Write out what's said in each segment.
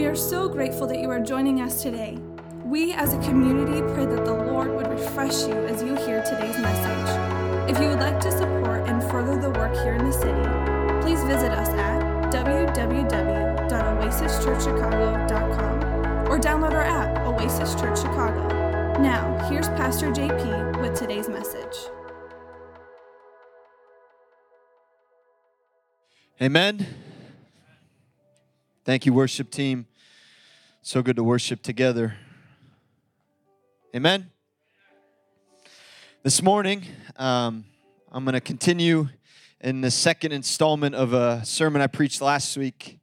We are so grateful that you are joining us today. We as a community pray that the Lord would refresh you as you hear today's message. If you would like to support and further the work here in the city, please visit us at www.oasischurchchicago.com or download our app, Oasis Church Chicago. Now, here's Pastor JP with today's message. Amen. Thank you, worship team. So good to worship together. Amen. This morning, um, I'm going to continue in the second installment of a sermon I preached last week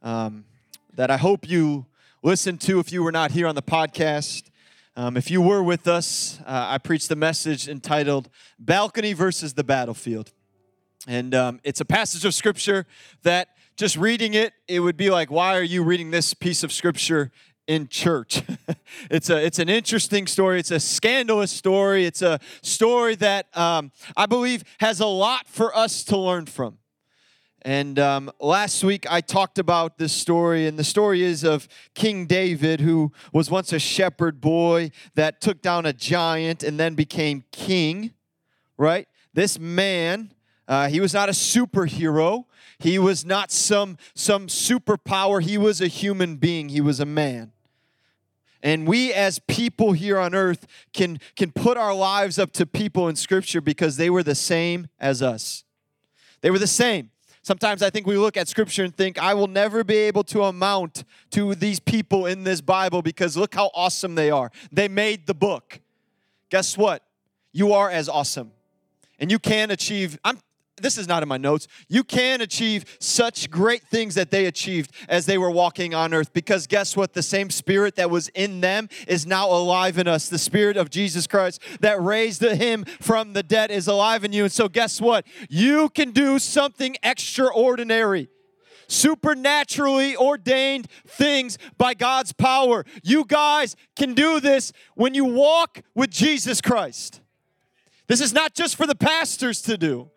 um, that I hope you listened to if you were not here on the podcast. Um, if you were with us, uh, I preached the message entitled Balcony versus the Battlefield. And um, it's a passage of scripture that just reading it, it would be like, why are you reading this piece of scripture in church? it's, a, it's an interesting story. It's a scandalous story. It's a story that um, I believe has a lot for us to learn from. And um, last week I talked about this story, and the story is of King David, who was once a shepherd boy that took down a giant and then became king, right? This man, uh, he was not a superhero. He was not some, some superpower. He was a human being. He was a man. And we as people here on earth can, can put our lives up to people in Scripture because they were the same as us. They were the same. Sometimes I think we look at Scripture and think, I will never be able to amount to these people in this Bible because look how awesome they are. They made the book. Guess what? You are as awesome. And you can achieve, I'm this is not in my notes. You can achieve such great things that they achieved as they were walking on earth because guess what? The same spirit that was in them is now alive in us. The spirit of Jesus Christ that raised him from the dead is alive in you. And so, guess what? You can do something extraordinary supernaturally ordained things by God's power. You guys can do this when you walk with Jesus Christ. This is not just for the pastors to do.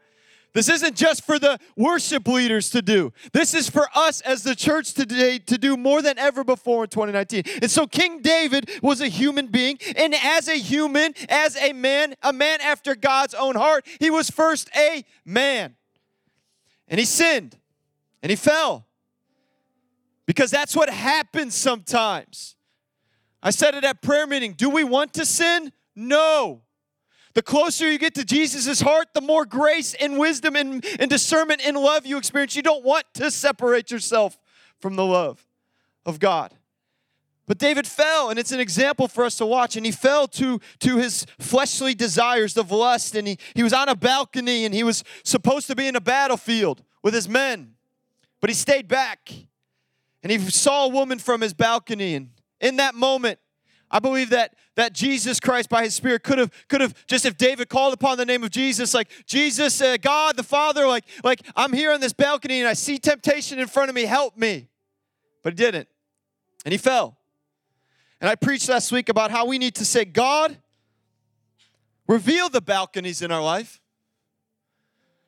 This isn't just for the worship leaders to do. This is for us as the church today to do more than ever before in 2019. And so King David was a human being, and as a human, as a man, a man after God's own heart, he was first a man. And he sinned, and he fell. Because that's what happens sometimes. I said it at prayer meeting. Do we want to sin? No. The closer you get to Jesus' heart, the more grace and wisdom and, and discernment and love you experience. You don't want to separate yourself from the love of God. But David fell, and it's an example for us to watch. And he fell to, to his fleshly desires of lust, and he, he was on a balcony, and he was supposed to be in a battlefield with his men. But he stayed back, and he saw a woman from his balcony. And in that moment, I believe that that Jesus Christ by his spirit could have could have just if David called upon the name of Jesus like Jesus uh, God the Father like like I'm here on this balcony and I see temptation in front of me help me. But he didn't. And he fell. And I preached last week about how we need to say God reveal the balconies in our life.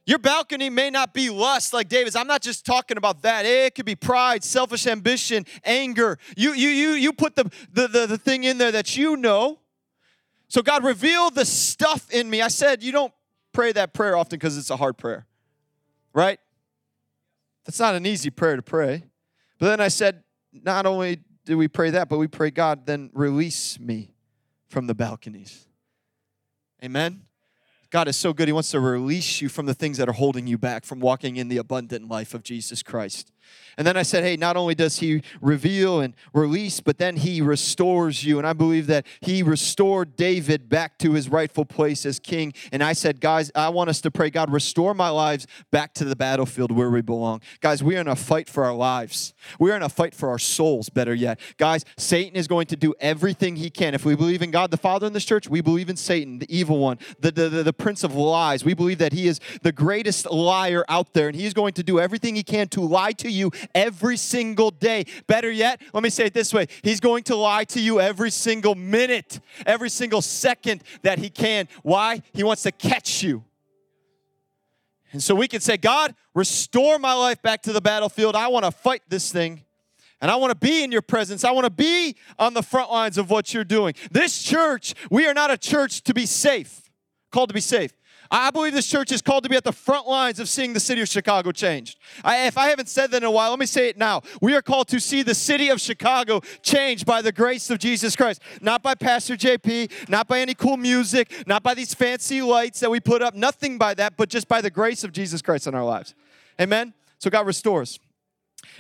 Your balcony may not be lust like David's. I'm not just talking about that. It could be pride, selfish ambition, anger. You, you, you, you put the, the, the, the thing in there that you know. So, God, reveal the stuff in me. I said you don't pray that prayer often because it's a hard prayer, right? That's not an easy prayer to pray. But then I said, not only do we pray that, but we pray, God, then release me from the balconies. Amen? God is so good. He wants to release you from the things that are holding you back from walking in the abundant life of Jesus Christ. And then I said, hey, not only does he reveal and release, but then he restores you. And I believe that he restored David back to his rightful place as king. And I said, guys, I want us to pray, God, restore my lives back to the battlefield where we belong. Guys, we are in a fight for our lives. We are in a fight for our souls, better yet. Guys, Satan is going to do everything he can. If we believe in God the Father in this church, we believe in Satan, the evil one, the, the, the, the prince of lies. We believe that he is the greatest liar out there, and he's going to do everything he can to lie to you every single day. Better yet, let me say it this way He's going to lie to you every single minute, every single second that He can. Why? He wants to catch you. And so we can say, God, restore my life back to the battlefield. I want to fight this thing And I want to be in your presence. I want to be on the front lines of what you're doing. This church, we are not a church to be safe, called to be safe. I believe this church is called to be at the front lines of seeing the city of Chicago changed. I, if I haven't said that in a while, let me say it now. We are called to see the city of Chicago changed by the grace of Jesus Christ, not by Pastor JP, not by any cool music, not by these fancy lights that we put up, nothing by that, but just by the grace of Jesus Christ in our lives. Amen? So God restores.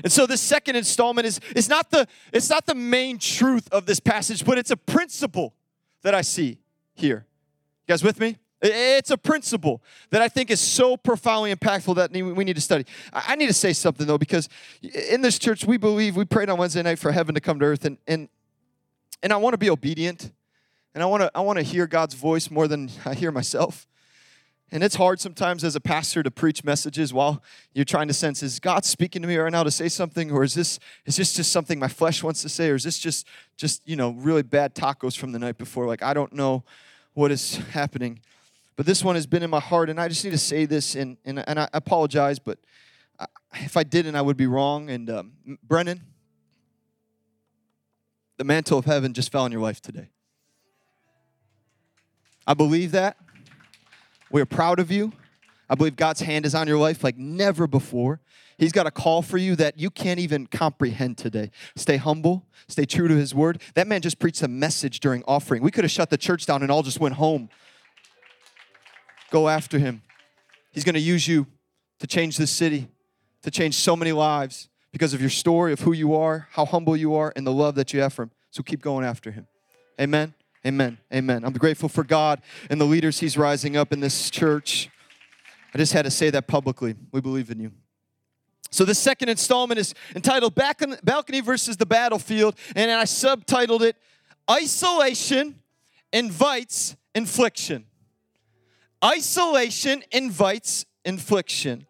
And so this second installment is, is not the it's not the main truth of this passage, but it's a principle that I see here. You guys with me? It's a principle that I think is so profoundly impactful that we need to study. I need to say something though, because in this church we believe we prayed on Wednesday night for heaven to come to earth, and and and I want to be obedient, and I want to I want to hear God's voice more than I hear myself. And it's hard sometimes as a pastor to preach messages while you're trying to sense is God speaking to me right now to say something or is this is this just something my flesh wants to say or is this just just you know really bad tacos from the night before like I don't know what is happening. But this one has been in my heart and I just need to say this and and, and I apologize but if I didn't I would be wrong and um, Brennan the mantle of heaven just fell on your life today. I believe that. We're proud of you. I believe God's hand is on your life like never before. He's got a call for you that you can't even comprehend today. Stay humble, stay true to His word. That man just preached a message during offering. We could have shut the church down and all just went home. Go after Him. He's going to use you to change this city, to change so many lives because of your story of who you are, how humble you are, and the love that you have for Him. So keep going after Him. Amen. Amen. Amen. I'm grateful for God and the leaders He's rising up in this church. I just had to say that publicly. We believe in you. So, the second installment is entitled Balcony versus the Battlefield, and I subtitled it Isolation Invites Infliction. Isolation invites infliction.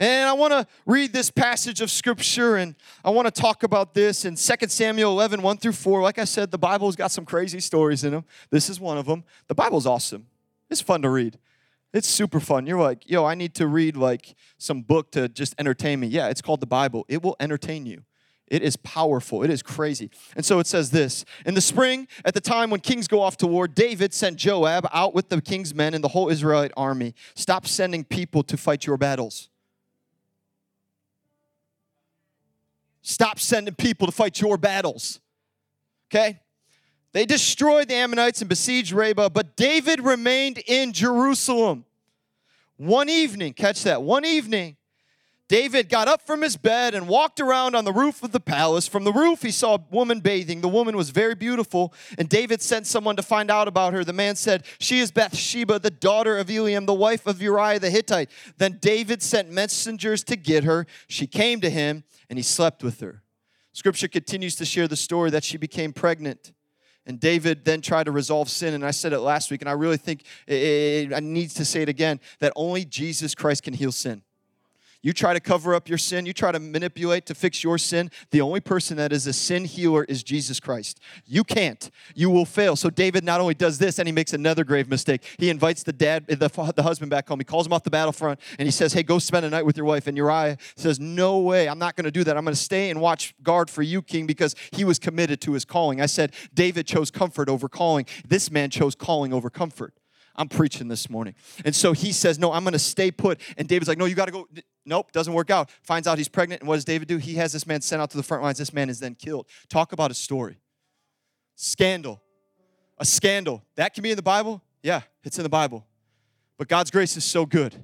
And I want to read this passage of scripture and I want to talk about this in 2 Samuel 11, 1 through 4. Like I said, the Bible's got some crazy stories in them. This is one of them. The Bible's awesome, it's fun to read. It's super fun. You're like, yo, I need to read like some book to just entertain me. Yeah, it's called the Bible. It will entertain you. It is powerful. It is crazy. And so it says this In the spring, at the time when kings go off to war, David sent Joab out with the king's men and the whole Israelite army. Stop sending people to fight your battles. Stop sending people to fight your battles. Okay? They destroyed the Ammonites and besieged Rabbah, but David remained in Jerusalem. One evening, catch that, one evening, David got up from his bed and walked around on the roof of the palace. From the roof, he saw a woman bathing. The woman was very beautiful, and David sent someone to find out about her. The man said, She is Bathsheba, the daughter of Eliam, the wife of Uriah the Hittite. Then David sent messengers to get her. She came to him, and he slept with her. Scripture continues to share the story that she became pregnant. And David then tried to resolve sin. And I said it last week, and I really think it, it, I need to say it again that only Jesus Christ can heal sin. You try to cover up your sin, you try to manipulate to fix your sin. The only person that is a sin healer is Jesus Christ. You can't. You will fail. So David not only does this, and he makes another grave mistake. He invites the dad, the, the husband back home. He calls him off the battlefront and he says, Hey, go spend a night with your wife. And Uriah says, No way, I'm not going to do that. I'm going to stay and watch guard for you, king, because he was committed to his calling. I said, David chose comfort over calling. This man chose calling over comfort. I'm preaching this morning. And so he says, No, I'm going to stay put. And David's like, No, you got to go. Nope, doesn't work out. Finds out he's pregnant. And what does David do? He has this man sent out to the front lines. This man is then killed. Talk about a story. Scandal. A scandal. That can be in the Bible? Yeah, it's in the Bible. But God's grace is so good.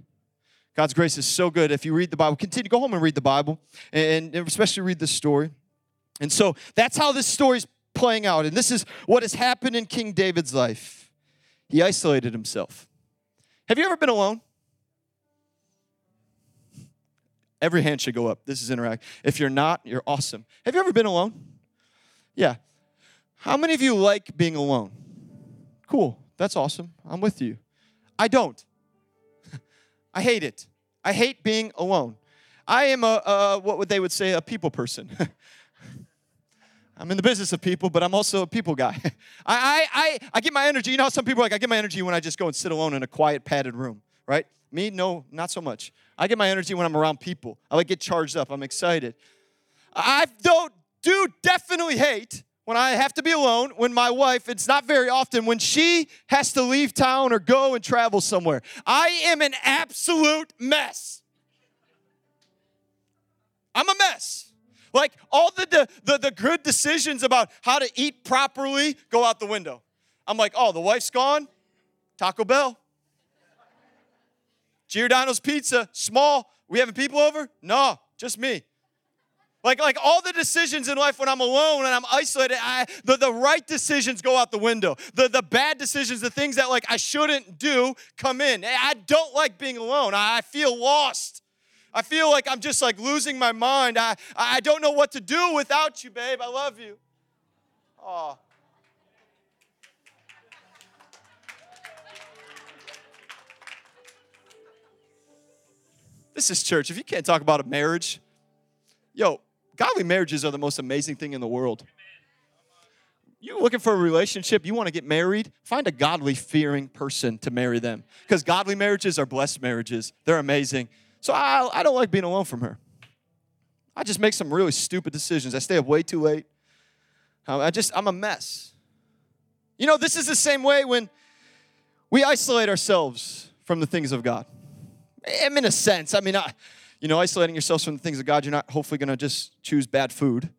God's grace is so good. If you read the Bible, continue, go home and read the Bible, and especially read this story. And so that's how this story's playing out. And this is what has happened in King David's life he isolated himself. Have you ever been alone? Every hand should go up. This is interact. If you're not, you're awesome. Have you ever been alone? Yeah. How many of you like being alone? Cool. That's awesome. I'm with you. I don't. I hate it. I hate being alone. I am a, a what would they would say a people person. I'm in the business of people, but I'm also a people guy. I, I, I, I get my energy. You know how some people are like, I get my energy when I just go and sit alone in a quiet, padded room, right? Me, no, not so much. I get my energy when I'm around people. I like get charged up. I'm excited. I don't do definitely hate when I have to be alone, when my wife, it's not very often, when she has to leave town or go and travel somewhere. I am an absolute mess. I'm a mess. Like all the, the, the, good decisions about how to eat properly go out the window. I'm like, oh, the wife's gone? Taco Bell. Giordano's Pizza, small. We having people over? No, just me. Like, like all the decisions in life when I'm alone and I'm isolated, I, the, the right decisions go out the window. The, the bad decisions, the things that like I shouldn't do come in. I don't like being alone. I feel lost. I feel like I'm just like losing my mind. I, I don't know what to do without you, babe. I love you. Oh. This is church. If you can't talk about a marriage, yo, godly marriages are the most amazing thing in the world. You're looking for a relationship, you want to get married, find a godly fearing person to marry them. Because godly marriages are blessed marriages. They're amazing. So I, I don't like being alone from her. I just make some really stupid decisions. I stay up way too late. I just, I'm a mess. You know, this is the same way when we isolate ourselves from the things of God. I'm in a sense. I mean, I, you know, isolating yourselves from the things of God, you're not hopefully going to just choose bad food.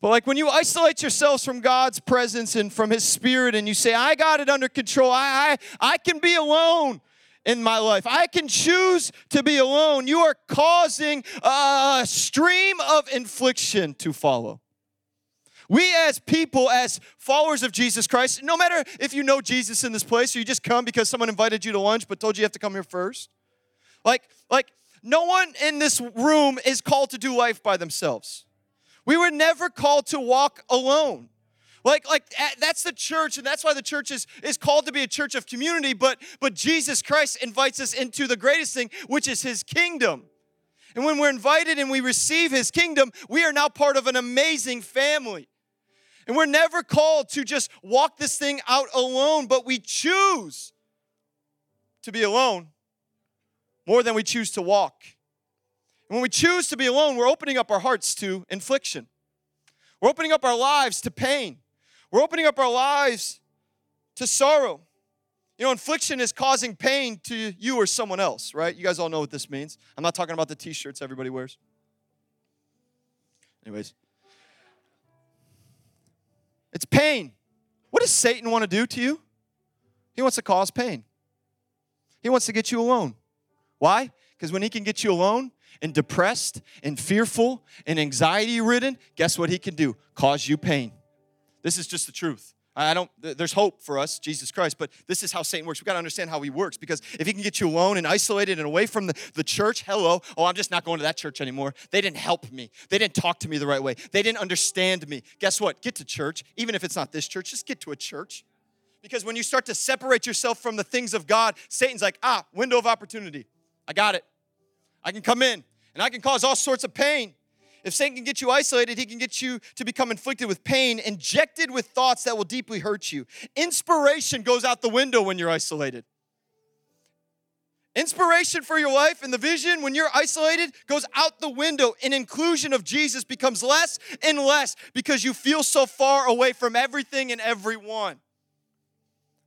But like when you isolate yourselves from God's presence and from His Spirit, and you say, "I got it under control. I, I, I can be alone." In my life. I can choose to be alone. You are causing a stream of infliction to follow. We, as people, as followers of Jesus Christ, no matter if you know Jesus in this place or you just come because someone invited you to lunch but told you you have to come here first, like, like no one in this room is called to do life by themselves. We were never called to walk alone. Like, like that's the church, and that's why the church is, is called to be a church of community, but, but Jesus Christ invites us into the greatest thing, which is his kingdom. And when we're invited and we receive his kingdom, we are now part of an amazing family. And we're never called to just walk this thing out alone, but we choose to be alone more than we choose to walk. And when we choose to be alone, we're opening up our hearts to infliction. We're opening up our lives to pain. We're opening up our lives to sorrow. You know, infliction is causing pain to you or someone else, right? You guys all know what this means. I'm not talking about the t shirts everybody wears. Anyways, it's pain. What does Satan want to do to you? He wants to cause pain. He wants to get you alone. Why? Because when he can get you alone and depressed and fearful and anxiety ridden, guess what he can do? Cause you pain. This is just the truth. I don't, there's hope for us, Jesus Christ, but this is how Satan works. We've got to understand how he works because if he can get you alone and isolated and away from the, the church, hello, oh, I'm just not going to that church anymore. They didn't help me. They didn't talk to me the right way. They didn't understand me. Guess what? Get to church. Even if it's not this church, just get to a church. Because when you start to separate yourself from the things of God, Satan's like, ah, window of opportunity. I got it. I can come in and I can cause all sorts of pain. If Satan can get you isolated, he can get you to become inflicted with pain, injected with thoughts that will deeply hurt you. Inspiration goes out the window when you're isolated. Inspiration for your life and the vision when you're isolated goes out the window, and inclusion of Jesus becomes less and less because you feel so far away from everything and everyone.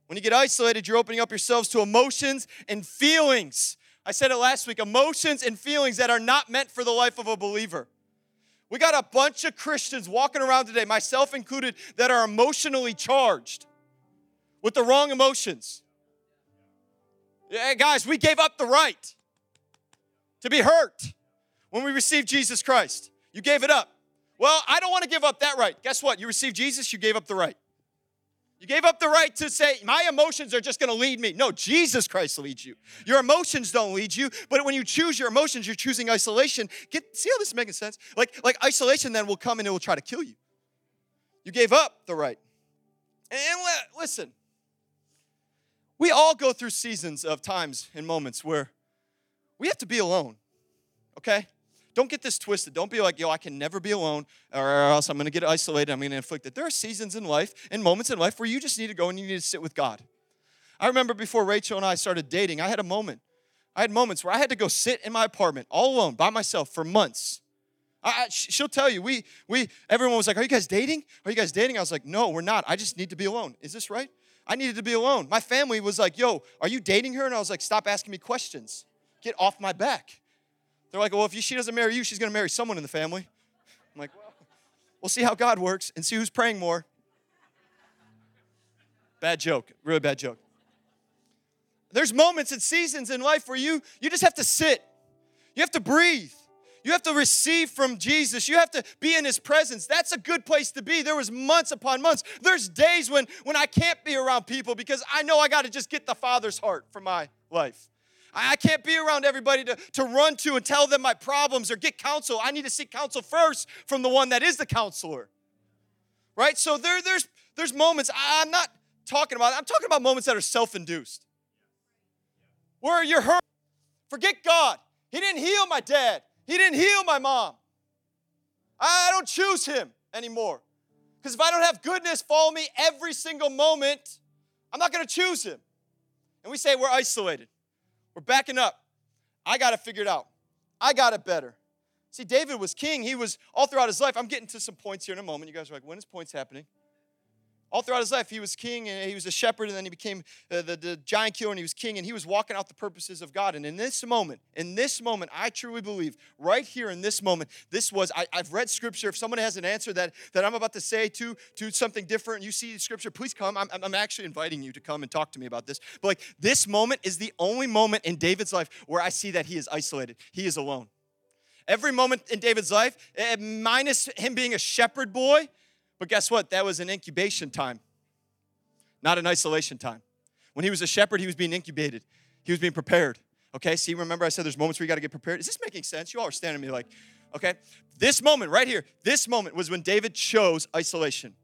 When you get isolated, you're opening up yourselves to emotions and feelings I said it last week emotions and feelings that are not meant for the life of a believer. We got a bunch of Christians walking around today, myself included, that are emotionally charged with the wrong emotions. Yeah, guys, we gave up the right to be hurt when we received Jesus Christ. You gave it up. Well, I don't want to give up that right. Guess what? You received Jesus, you gave up the right. You gave up the right to say, my emotions are just going to lead me. No, Jesus Christ leads you. Your emotions don't lead you, but when you choose your emotions, you're choosing isolation. Get, see how this is making sense? Like, like isolation then will come and it will try to kill you. You gave up the right. And, and listen, we all go through seasons of times and moments where we have to be alone, okay? Don't get this twisted. Don't be like, yo, I can never be alone, or else I'm going to get isolated. I'm going to inflict it. There are seasons in life and moments in life where you just need to go and you need to sit with God. I remember before Rachel and I started dating, I had a moment. I had moments where I had to go sit in my apartment all alone by myself for months. I, she'll tell you. We we everyone was like, "Are you guys dating? Are you guys dating?" I was like, "No, we're not. I just need to be alone." Is this right? I needed to be alone. My family was like, "Yo, are you dating her?" And I was like, "Stop asking me questions. Get off my back." They're like, "Well, if she doesn't marry you, she's going to marry someone in the family." I'm like, "Well, we'll see how God works and see who's praying more." Bad joke. Really bad joke. There's moments and seasons in life where you you just have to sit. You have to breathe. You have to receive from Jesus. You have to be in his presence. That's a good place to be. There was months upon months. There's days when when I can't be around people because I know I got to just get the Father's heart for my life. I can't be around everybody to, to run to and tell them my problems or get counsel. I need to seek counsel first from the one that is the counselor. Right? So there, there's there's moments I'm not talking about. I'm talking about moments that are self-induced where you're hurt. Forget God. He didn't heal my dad, He didn't heal my mom. I don't choose Him anymore. Because if I don't have goodness follow me every single moment, I'm not going to choose Him. And we say we're isolated, we're backing up. I got it figured out, I got it better. See, David was king. He was all throughout his life. I'm getting to some points here in a moment. You guys are like, when is points happening? All throughout his life, he was king and he was a shepherd, and then he became the, the, the, giant killer and he was king, and he was walking out the purposes of God. And in this moment, in this moment, I truly believe, right here in this moment, this was, I, have read scripture. If someone has an answer that, that I'm about to say to, to something different, you see scripture, please come. I'm, I'm actually inviting you to come and talk to me about this. But like, this moment is the only moment in David's life where I see that he is isolated, he is alone. Every moment in David's life, eh, minus him being a shepherd boy, but guess what? That was an incubation time, not an isolation time. When he was a shepherd, he was being incubated, he was being prepared. Okay, see, remember I said there's moments where you got to get prepared? Is this making sense? You all are standing me like, okay. This moment right here, this moment was when David chose isolation.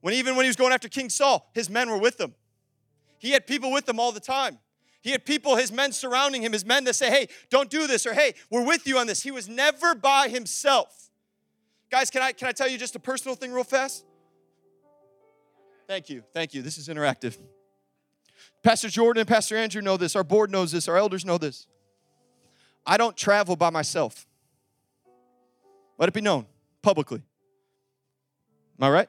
When even when he was going after King Saul, his men were with him. He had people with him all the time. He had people, his men surrounding him, his men that say, hey, don't do this, or hey, we're with you on this. He was never by himself. Guys, can I, can I tell you just a personal thing real fast? Thank you. Thank you. This is interactive. Pastor Jordan and Pastor Andrew know this. Our board knows this. Our elders know this. I don't travel by myself. Let it be known publicly. Am I right?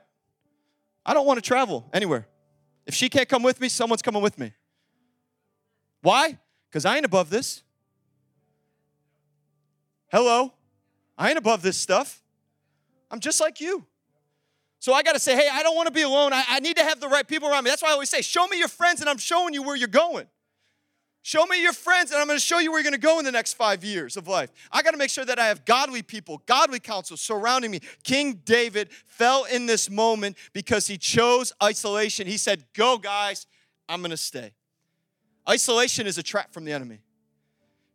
I don't want to travel anywhere. If she can't come with me, someone's coming with me. Why? Because I ain't above this. Hello? I ain't above this stuff. I'm just like you. So I got to say, hey, I don't want to be alone. I, I, need to have the right people around me. That's why I always say, show me your friends, and I'm showing you where you're going. Show me your friends, and I'm going to show you where you're going to go in the next five years of life. I got to make sure that I have godly people, godly counsel surrounding me. King David fell in this moment because he chose isolation. He said, Go, guys, I'm going to stay. Isolation is a trap from the enemy.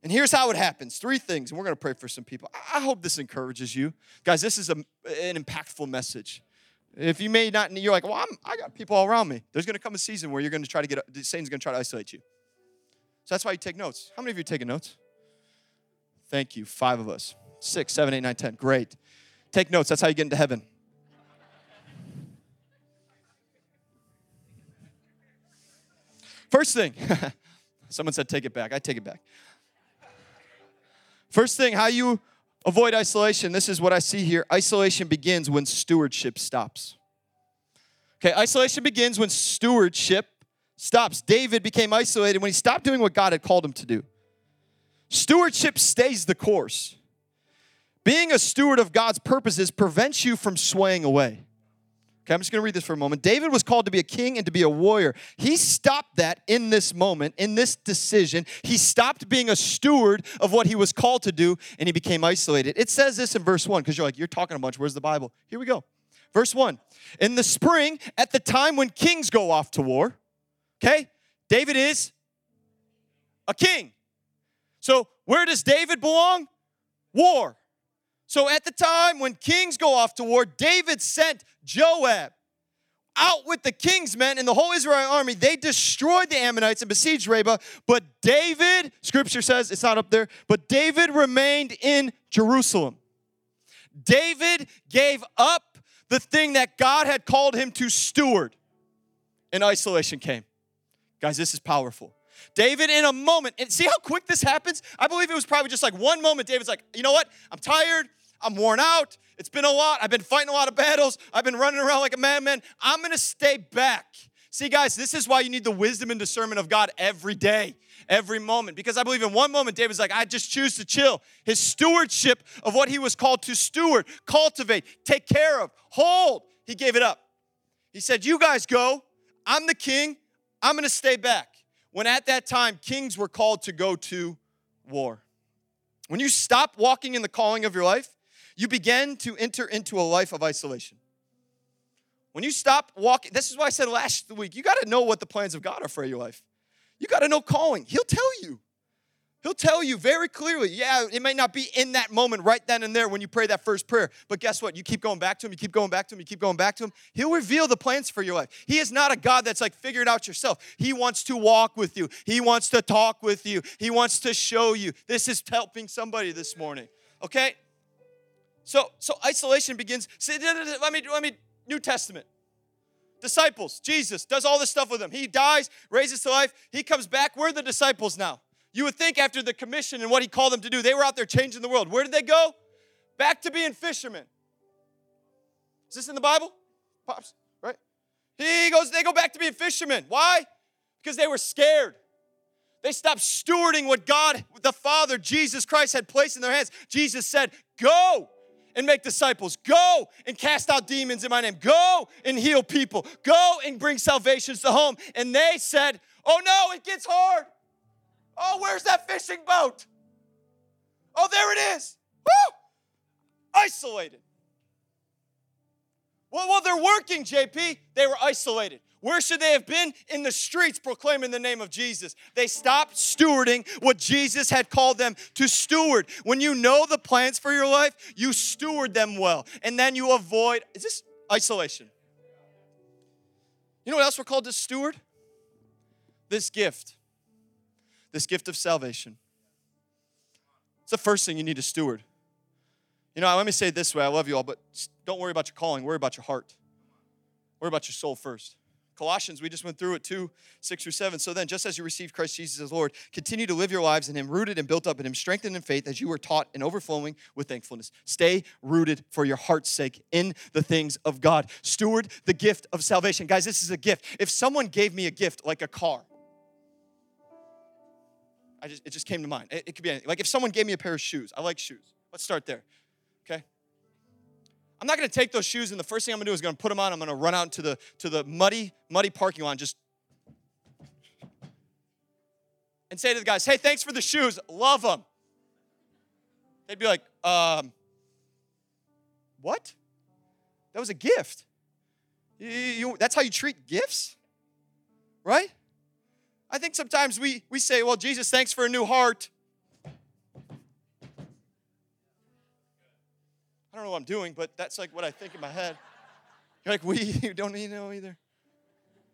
And here's how it happens three things, and we're to pray for some people. I hope this encourages you. Guys, this is a, an impactful message. If you may not, you're like, well, I'm, I got people all around me. There's to come a season where you're to try to get, Satan's to try to isolate you. So that's why you take notes. How many of you are taking notes? Thank you. Five of us. Six, seven, eight, nine, ten. Great. Take notes. That's how you get into heaven. First thing, someone said take it back. I take it back. First thing, how you avoid isolation. This is what I see here. Isolation begins when stewardship stops. Okay, isolation begins when stewardship stops. David became isolated when he stopped doing what God had called him to do. Stewardship stays the course. Being a steward of God's purposes prevents you from swaying away. Okay, I'm just going to read this for a moment. David was called to be a king and to be a warrior. He stopped that in this moment, in this decision. He stopped being a steward of what he was called to do and he became isolated. It says this in verse 1 because you're like, you're talking a bunch. Where's the Bible? Here we go. Verse 1 In the spring, at the time when kings go off to war, okay, David is a king. So where does David belong? War. So at the time when kings go off to war, David sent Joab out with the king's men and the whole Israel army. They destroyed the Ammonites and besieged Rabbah. But David, scripture says, it's not up there, but David remained in Jerusalem. David gave up the thing that God had called him to steward, and isolation came. Guys, this is powerful. David, in a moment, and see how quick this happens? I believe it was probably just like one moment. David's like, you know what? I'm tired. I'm worn out. It's been a lot. I've been fighting a lot of battles. I've been running around like a madman. I'm going to stay back. See, guys, this is why you need the wisdom and discernment of God every day, every moment. Because I believe in one moment, David's like, I just choose to chill. His stewardship of what he was called to steward, cultivate, take care of, hold, he gave it up. He said, You guys go. I'm the king. I'm going to stay back. When at that time, kings were called to go to war. When you stop walking in the calling of your life, you begin to enter into a life of isolation. When you stop walking, this is why I said last week, you got to know what the plans of God are for your life. You got to know calling. He'll tell you. He'll tell you very clearly. Yeah, it may not be in that moment right then and there when you pray that first prayer, but guess what? You keep going back to him, you keep going back to him, you keep going back to him. He'll reveal the plans for your life. He is not a God that's like figure it out yourself. He wants to walk with you. He wants to talk with you. He wants to show you. This is helping somebody this morning. Okay? So so isolation begins. Let me let me New Testament. Disciples, Jesus does all this stuff with them. He dies, raises to life. He comes back. We're the disciples now. You would think after the commission and what he called them to do, they were out there changing the world. Where did they go? Back to being fishermen. Is this in the Bible? Pops, right? He goes, they go back to being fishermen. Why? Because they were scared. They stopped stewarding what God, the Father, Jesus Christ, had placed in their hands. Jesus said, Go and make disciples. Go and cast out demons in my name. Go and heal people. Go and bring salvations to home. And they said, Oh no, it gets hard. Oh, where's that fishing boat? Oh, there it is. Woo! Isolated. Well, while they're working, JP, they were isolated. Where should they have been? In the streets proclaiming the name of Jesus. They stopped stewarding what Jesus had called them to steward. When you know the plans for your life, you steward them well. And then you avoid, is this isolation? You know what else we're called to steward? This gift. This gift of salvation. It's the first thing you need to steward. You know, let me say it this way I love you all, but don't worry about your calling, worry about your heart. Worry about your soul first. Colossians, we just went through it 2, 6 through 7. So then, just as you received Christ Jesus as Lord, continue to live your lives in Him, rooted and built up in Him, strengthened in faith as you were taught and overflowing with thankfulness. Stay rooted for your heart's sake in the things of God. Steward the gift of salvation. Guys, this is a gift. If someone gave me a gift like a car, I just, it just came to mind. It, it could be anything. Like if someone gave me a pair of shoes, I like shoes. Let's start there. Okay? I'm not going to take those shoes and the first thing I'm going to do is going to put them on. I'm going to run out to the to the muddy muddy parking lot just and say to the guys, "Hey, thanks for the shoes. Love them." They'd be like, "Um, what? That was a gift. You, you, that's how you treat gifts, right?" I think sometimes we, we say, well, Jesus, thanks for a new heart. Know what I'm doing, but that's like what I think in my head. You're like, we you don't even know either.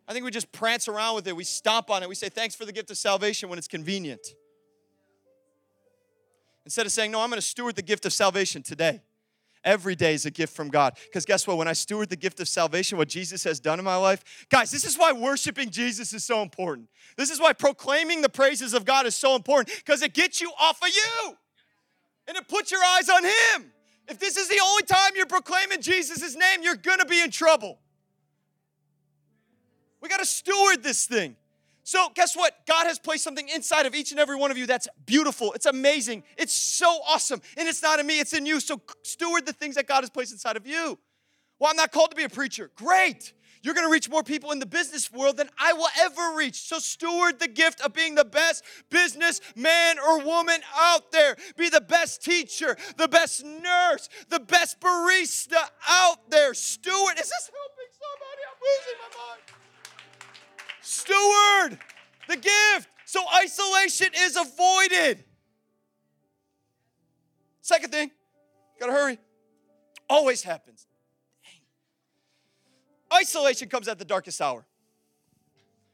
I think we just prance around with it. We stomp on it. We say, thanks for the gift of salvation when it's convenient. Instead of saying, no, I'm going to steward the gift of salvation today. Every day is a gift from God. Because guess what? When I steward the gift of salvation, what Jesus has done in my life, guys, this is why worshiping Jesus is so important. This is why proclaiming the praises of God is so important because it gets you off of you and it puts your eyes on Him. If this is the only time you're proclaiming Jesus' name, you're gonna be in trouble. We gotta steward this thing. So, guess what? God has placed something inside of each and every one of you that's beautiful. It's amazing. It's so awesome. And it's not in me, it's in you. So, steward the things that God has placed inside of you. Well, I'm not called to be a preacher. Great. You're going to reach more people in the business world than I will ever reach. So, steward the gift of being the best business man or woman out there. Be the best teacher, the best nurse, the best barista out there. Steward. Is this helping somebody? I'm losing my mind. Steward the gift so isolation is avoided. Second thing, gotta hurry. Always happens. Isolation comes at the darkest hour.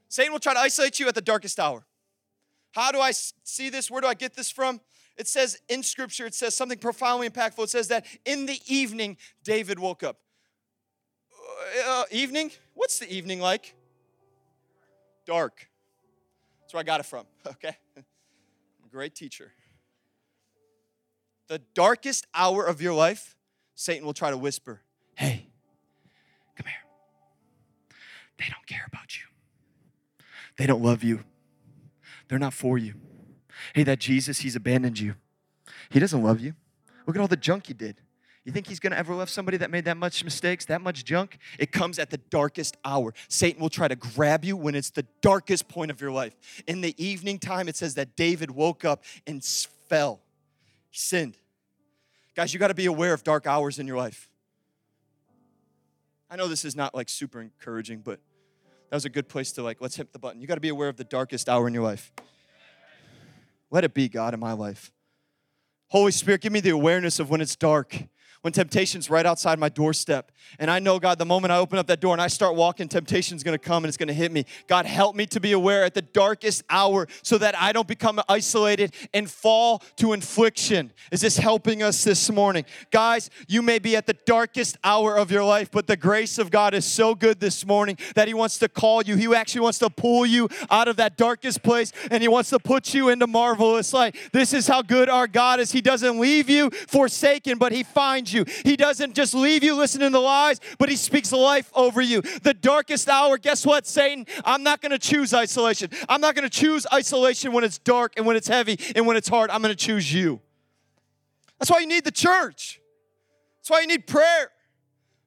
Satan will try to isolate you at the darkest hour. How do I see this? Where do I get this from? It says in scripture, it says something profoundly impactful. It says that in the evening, David woke up. Uh, evening? What's the evening like? dark. That's where I got it from, okay? Great teacher. the darkest hour of your life, Satan will try to whisper, Hey. They don't care about you, they don't love you, they're not for you. Hey, that Jesus, he's abandoned you. He doesn't love you. Look at all the junk he did. You think he's going to ever love somebody that made that much mistakes, that much junk? It comes at the darkest hour. Satan will try to grab you when it's the darkest point of your life. In the evening time, it says that David woke up and fell. He sinned. Guys, you got to be aware of dark hours in your life. I know this is not like super encouraging, but that was a good place to like, let's hit the button. You got to be aware of the darkest hour in your life. Let it be, God, in my life. Holy Spirit, give me the awareness of when it's dark when temptation's right outside my doorstep. And I know, God, the moment I open up that door and I start walking, temptation's gonna come and it's gonna hit me. God, help me to be aware at the darkest hour so that I don't become isolated and fall to infliction. Is this helping us this morning? Guys, you may be at the darkest hour of your life, but the grace of God is so good this morning that He wants to call you. He actually wants to pull you out of that darkest place and He wants to put you into marvelous light. This is how good our God is. He doesn't leave you forsaken, but He finds you. He doesn't just leave you listening to lies, but He speaks life over you. The darkest hour, guess what, Satan? I'm not going to choose isolation. I'm not going to choose isolation when it's dark and when it's heavy and when it's hard. I'm going to choose you. That's why you need the church. That's why you need prayer.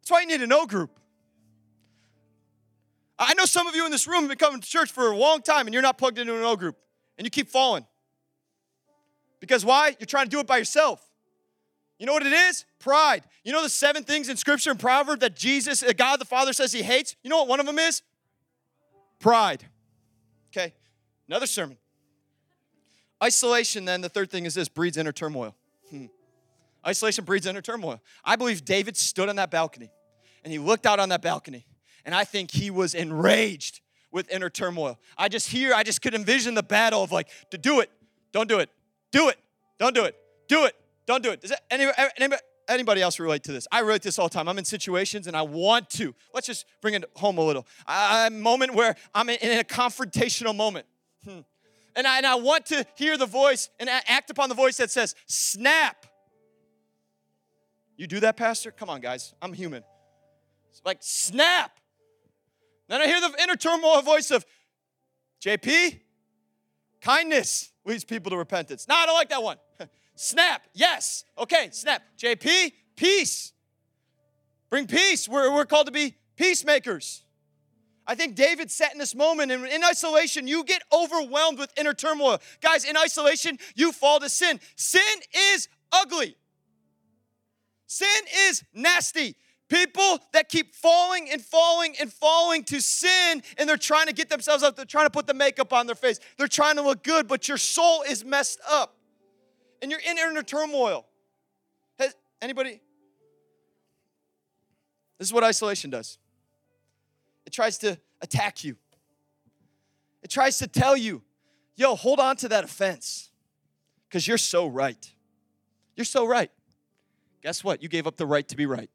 That's why you need an O group. I know some of you in this room have been coming to church for a long time and you're not plugged into an O group and you keep falling. Because why? You're trying to do it by yourself. You know what it is? Pride. You know the seven things in Scripture and Proverb that Jesus, uh, God the Father says he hates? You know what one of them is? Pride. Okay, another sermon. Isolation, then, the third thing is this breeds inner turmoil. Hmm. Isolation breeds inner turmoil. I believe David stood on that balcony and he looked out on that balcony, and I think he was enraged with inner turmoil. I just hear, I just could envision the battle of like, to do it, don't do it, do it, don't do it, do it, don't do it. Does anybody, anybody, anybody else relate to this? I relate to this all the time. I'm in situations and I want to. Let's just bring it home a little. A moment where I'm in, in a confrontational moment. Hmm. And, I, and I want to hear the voice and act upon the voice that says, snap. You do that, Pastor? Come on, guys. I'm human. It's like, snap. Then I hear the inner turmoil voice of, JP, kindness leads people to repentance. No, I don't like that one. Snap, yes. Okay, snap. JP, peace. Bring peace. We're, we're called to be peacemakers. I think David sat in this moment, and in isolation, you get overwhelmed with inner turmoil. Guys, in isolation, you fall to sin. Sin is ugly, sin is nasty. People that keep falling and falling and falling to sin, and they're trying to get themselves up, they're trying to put the makeup on their face, they're trying to look good, but your soul is messed up and you're in inner turmoil. Has anybody? This is what isolation does. It tries to attack you. It tries to tell you, yo, hold on to that offense because you're so right. You're so right. Guess what? You gave up the right to be right.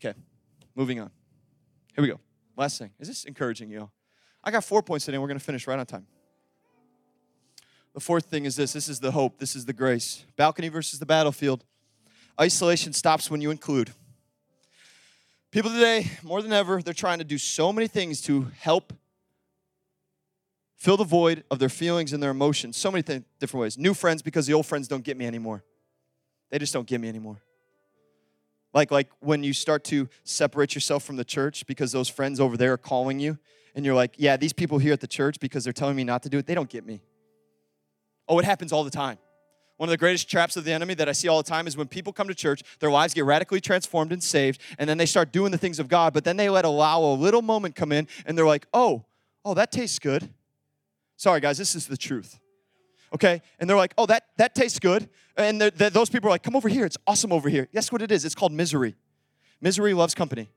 Okay, moving on. Here we go. Last thing. Is this encouraging you? I got four points today. And we're going to finish right on time. The fourth thing is this this is the hope, this is the grace. Balcony versus the battlefield. Isolation stops when you include. People today, more than ever, they're trying to do so many things to help fill the void of their feelings and their emotions. So many th- different ways. New friends because the old friends don't get me anymore. They just don't get me anymore. Like, like when you start to separate yourself from the church because those friends over there are calling you, and you're like, yeah, these people here at the church, because they're telling me not to do it, they don't get me. Oh, it happens all the time. One of the greatest traps of the enemy that I see all the time is when people come to church, their lives get radically transformed and saved, and then they start doing the things of God, but then they let allow a little moment come in and they're like, oh, oh, that tastes good. Sorry, guys, this is the truth. Okay? And they're like, oh, that, that tastes good. And they're, they're, those people are like, come over here. It's awesome over here. Guess what it is? It's called misery. Misery loves company.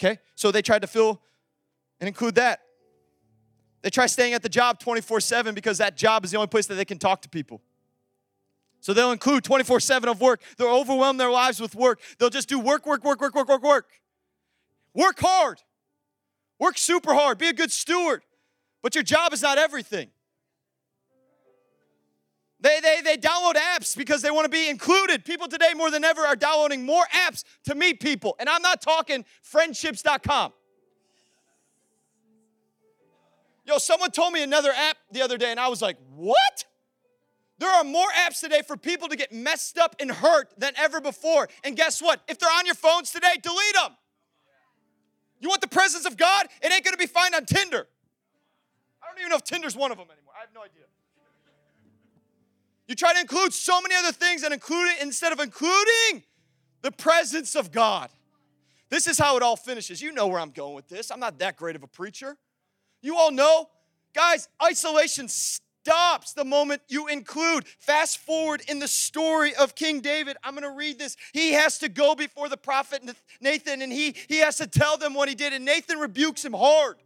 Okay? So they tried to fill and include that. They try staying at the job 24 7 because that job is the only place that they can talk to people. So they'll include 24 7 of work. They'll overwhelm their lives with work. They'll just do work, work, work, work, work, work, work. Work hard. Work super hard. Be a good steward. But your job is not everything. They, they, they download apps because they want to be included. People today, more than ever, are downloading more apps to meet people. And I'm not talking friendships.com. Yo, someone told me another app the other day, and I was like, what? There are more apps today for people to get messed up and hurt than ever before. And guess what? If they're on your phones today, delete them. You want the presence of God? It ain't gonna be found on Tinder. I don't even know if Tinder's one of them anymore. I have no idea. You try to include so many other things and include it instead of including the presence of God. This is how it all finishes. You know where I'm going with this. I'm not that great of a preacher. You all know, guys, isolation stops the moment you include. Fast forward in the story of King David. I'm going to read this. He has to go before the prophet Nathan and he, he has to tell them what he did. And Nathan rebukes him hard.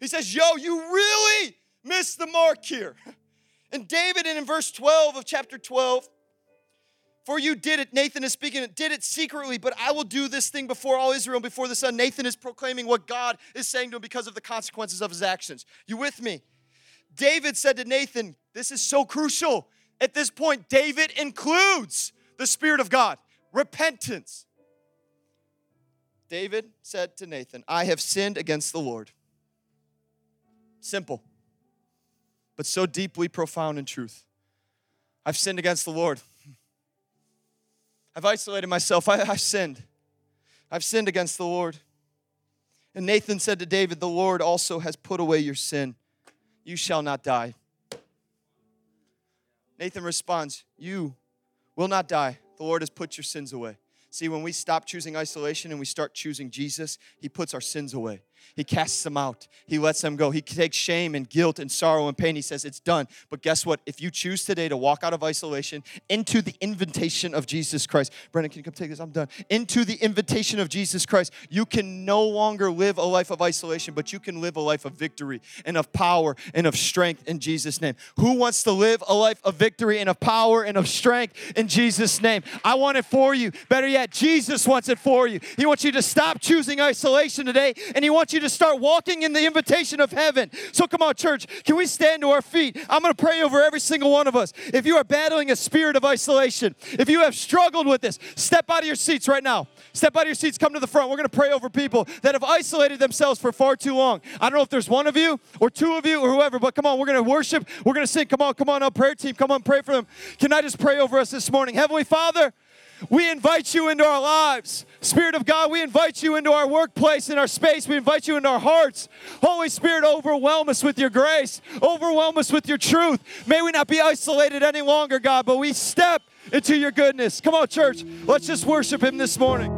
He says, Yo, you really missed the mark here. And David, and in verse 12 of chapter 12, for you did it, Nathan is speaking, did it secretly, but I will do this thing before all Israel, before the sun. Nathan is proclaiming what God is saying to him because of the consequences of his actions. You with me? David said to Nathan, This is so crucial. At this point, David includes the Spirit of God, repentance. David said to Nathan, I have sinned against the Lord. Simple, but so deeply profound in truth. I've sinned against the Lord. I've isolated myself. I, have sinned. I've sinned against the Lord. And Nathan said to David, The Lord also has put away your sin you shall not die. Nathan responds, You will not die. The Lord has put your sins away. See, when we stop choosing isolation and we start choosing Jesus, He puts our sins away. He casts them out. He lets them go. He takes shame and guilt and sorrow and pain. He says, It's done. But guess what? If you choose today to walk out of isolation into the invitation of Jesus Christ, Brendan, can you come take this? I'm done. Into the invitation of Jesus Christ, you can no longer live a life of isolation, but you can live a life of victory and of power and of strength in Jesus' name. Who wants to live a life of victory and of power and of strength in Jesus' name? I want it for you. Better yet, Jesus wants it for you. He wants you to stop choosing isolation today, and He wants you to start walking in the invitation of heaven. So come on, church, can we stand to our feet? I'm going to pray over every single one of us. If you are battling a spirit of isolation, if you have struggled with this, step out of your seats right now. Step out of your seats, come to the front. We're going to pray over people that have isolated themselves for far too long. I don't know if there's one of you or two of you or whoever, but come on, we're going to worship. We're going to sing. Come on, come on up, prayer team. Come on, pray for them. Can I just pray over us this morning? Heavenly Father, we invite you into our lives. Spirit of God, we invite you into our workplace, in our space. We invite you into our hearts. Holy Spirit, overwhelm us with your grace, overwhelm us with your truth. May we not be isolated any longer, God, but we step into your goodness. Come on, church, let's just worship Him this morning.